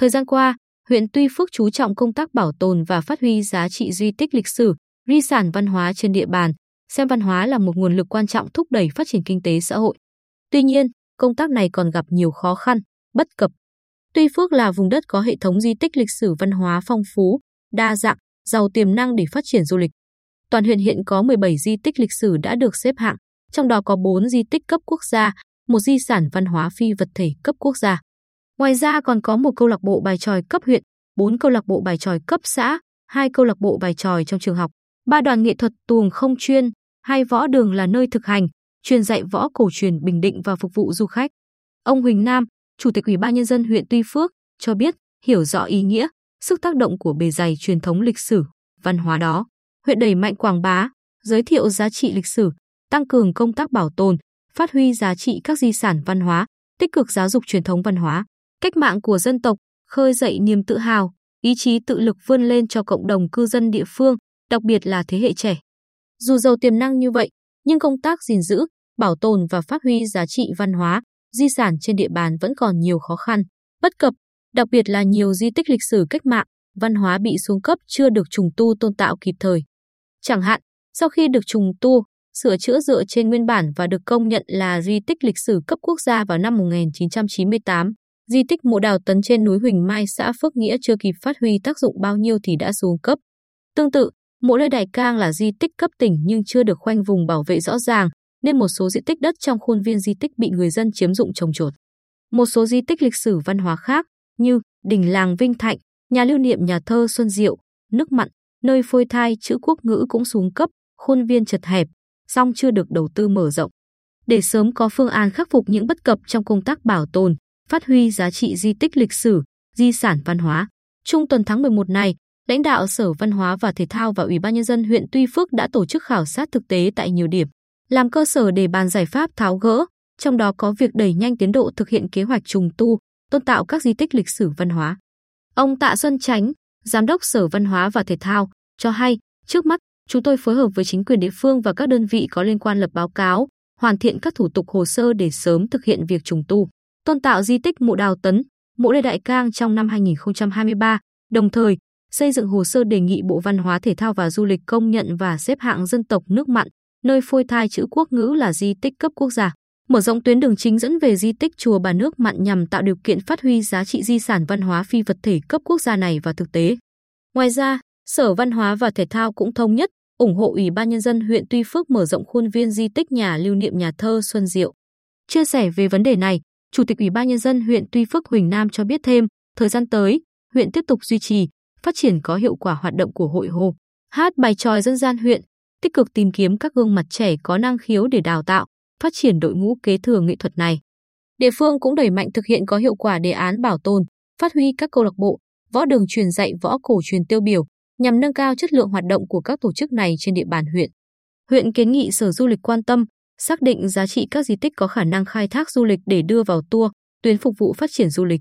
Thời gian qua, huyện Tuy Phước chú trọng công tác bảo tồn và phát huy giá trị di tích lịch sử, di sản văn hóa trên địa bàn, xem văn hóa là một nguồn lực quan trọng thúc đẩy phát triển kinh tế xã hội. Tuy nhiên, công tác này còn gặp nhiều khó khăn, bất cập. Tuy Phước là vùng đất có hệ thống di tích lịch sử văn hóa phong phú, đa dạng, giàu tiềm năng để phát triển du lịch. Toàn huyện hiện có 17 di tích lịch sử đã được xếp hạng, trong đó có 4 di tích cấp quốc gia, một di sản văn hóa phi vật thể cấp quốc gia. Ngoài ra còn có một câu lạc bộ bài tròi cấp huyện, 4 câu lạc bộ bài tròi cấp xã, hai câu lạc bộ bài tròi trong trường học, ba đoàn nghệ thuật tuồng không chuyên, hai võ đường là nơi thực hành, truyền dạy võ cổ truyền Bình Định và phục vụ du khách. Ông Huỳnh Nam, Chủ tịch Ủy ban nhân dân huyện Tuy Phước cho biết, hiểu rõ ý nghĩa, sức tác động của bề dày truyền thống lịch sử, văn hóa đó. Huyện đẩy mạnh quảng bá, giới thiệu giá trị lịch sử, tăng cường công tác bảo tồn, phát huy giá trị các di sản văn hóa, tích cực giáo dục truyền thống văn hóa, cách mạng của dân tộc, khơi dậy niềm tự hào, ý chí tự lực vươn lên cho cộng đồng cư dân địa phương, đặc biệt là thế hệ trẻ. Dù giàu tiềm năng như vậy, nhưng công tác gìn giữ, bảo tồn và phát huy giá trị văn hóa, di sản trên địa bàn vẫn còn nhiều khó khăn, bất cập, đặc biệt là nhiều di tích lịch sử cách mạng, văn hóa bị xuống cấp chưa được trùng tu tôn tạo kịp thời. Chẳng hạn, sau khi được trùng tu, sửa chữa dựa trên nguyên bản và được công nhận là di tích lịch sử cấp quốc gia vào năm 1998, di tích mộ đào tấn trên núi Huỳnh Mai xã Phước Nghĩa chưa kịp phát huy tác dụng bao nhiêu thì đã xuống cấp. Tương tự, mộ Lê Đại Cang là di tích cấp tỉnh nhưng chưa được khoanh vùng bảo vệ rõ ràng, nên một số diện tích đất trong khuôn viên di tích bị người dân chiếm dụng trồng trọt. Một số di tích lịch sử văn hóa khác như đình làng Vinh Thạnh, nhà lưu niệm nhà thơ Xuân Diệu, nước mặn, nơi phôi thai chữ quốc ngữ cũng xuống cấp, khuôn viên chật hẹp, song chưa được đầu tư mở rộng. Để sớm có phương án khắc phục những bất cập trong công tác bảo tồn, phát huy giá trị di tích lịch sử, di sản văn hóa. Trung tuần tháng 11 này, lãnh đạo Sở Văn hóa và Thể thao và Ủy ban Nhân dân huyện Tuy Phước đã tổ chức khảo sát thực tế tại nhiều điểm, làm cơ sở để bàn giải pháp tháo gỡ, trong đó có việc đẩy nhanh tiến độ thực hiện kế hoạch trùng tu, tôn tạo các di tích lịch sử văn hóa. Ông Tạ Xuân Chánh, Giám đốc Sở Văn hóa và Thể thao, cho hay, trước mắt, chúng tôi phối hợp với chính quyền địa phương và các đơn vị có liên quan lập báo cáo, hoàn thiện các thủ tục hồ sơ để sớm thực hiện việc trùng tu, tôn tạo di tích mộ Đào Tấn, mộ Lê Đại Cang trong năm 2023, đồng thời xây dựng hồ sơ đề nghị Bộ Văn hóa Thể thao và Du lịch công nhận và xếp hạng dân tộc nước mặn, nơi phôi thai chữ quốc ngữ là di tích cấp quốc gia. Mở rộng tuyến đường chính dẫn về di tích chùa Bà Nước Mặn nhằm tạo điều kiện phát huy giá trị di sản văn hóa phi vật thể cấp quốc gia này vào thực tế. Ngoài ra, Sở Văn hóa và Thể thao cũng thống nhất ủng hộ Ủy ban Nhân dân huyện Tuy Phước mở rộng khuôn viên di tích nhà lưu niệm nhà thơ Xuân Diệu. Chia sẻ về vấn đề này, Chủ tịch Ủy ban Nhân dân huyện Tuy Phước Huỳnh Nam cho biết thêm, thời gian tới, huyện tiếp tục duy trì, phát triển có hiệu quả hoạt động của hội hồ, hát bài tròi dân gian huyện, tích cực tìm kiếm các gương mặt trẻ có năng khiếu để đào tạo, phát triển đội ngũ kế thừa nghệ thuật này. Địa phương cũng đẩy mạnh thực hiện có hiệu quả đề án bảo tồn, phát huy các câu lạc bộ, võ đường truyền dạy võ cổ truyền tiêu biểu nhằm nâng cao chất lượng hoạt động của các tổ chức này trên địa bàn huyện. Huyện kiến nghị Sở Du lịch quan tâm, xác định giá trị các di tích có khả năng khai thác du lịch để đưa vào tour, tuyến phục vụ phát triển du lịch.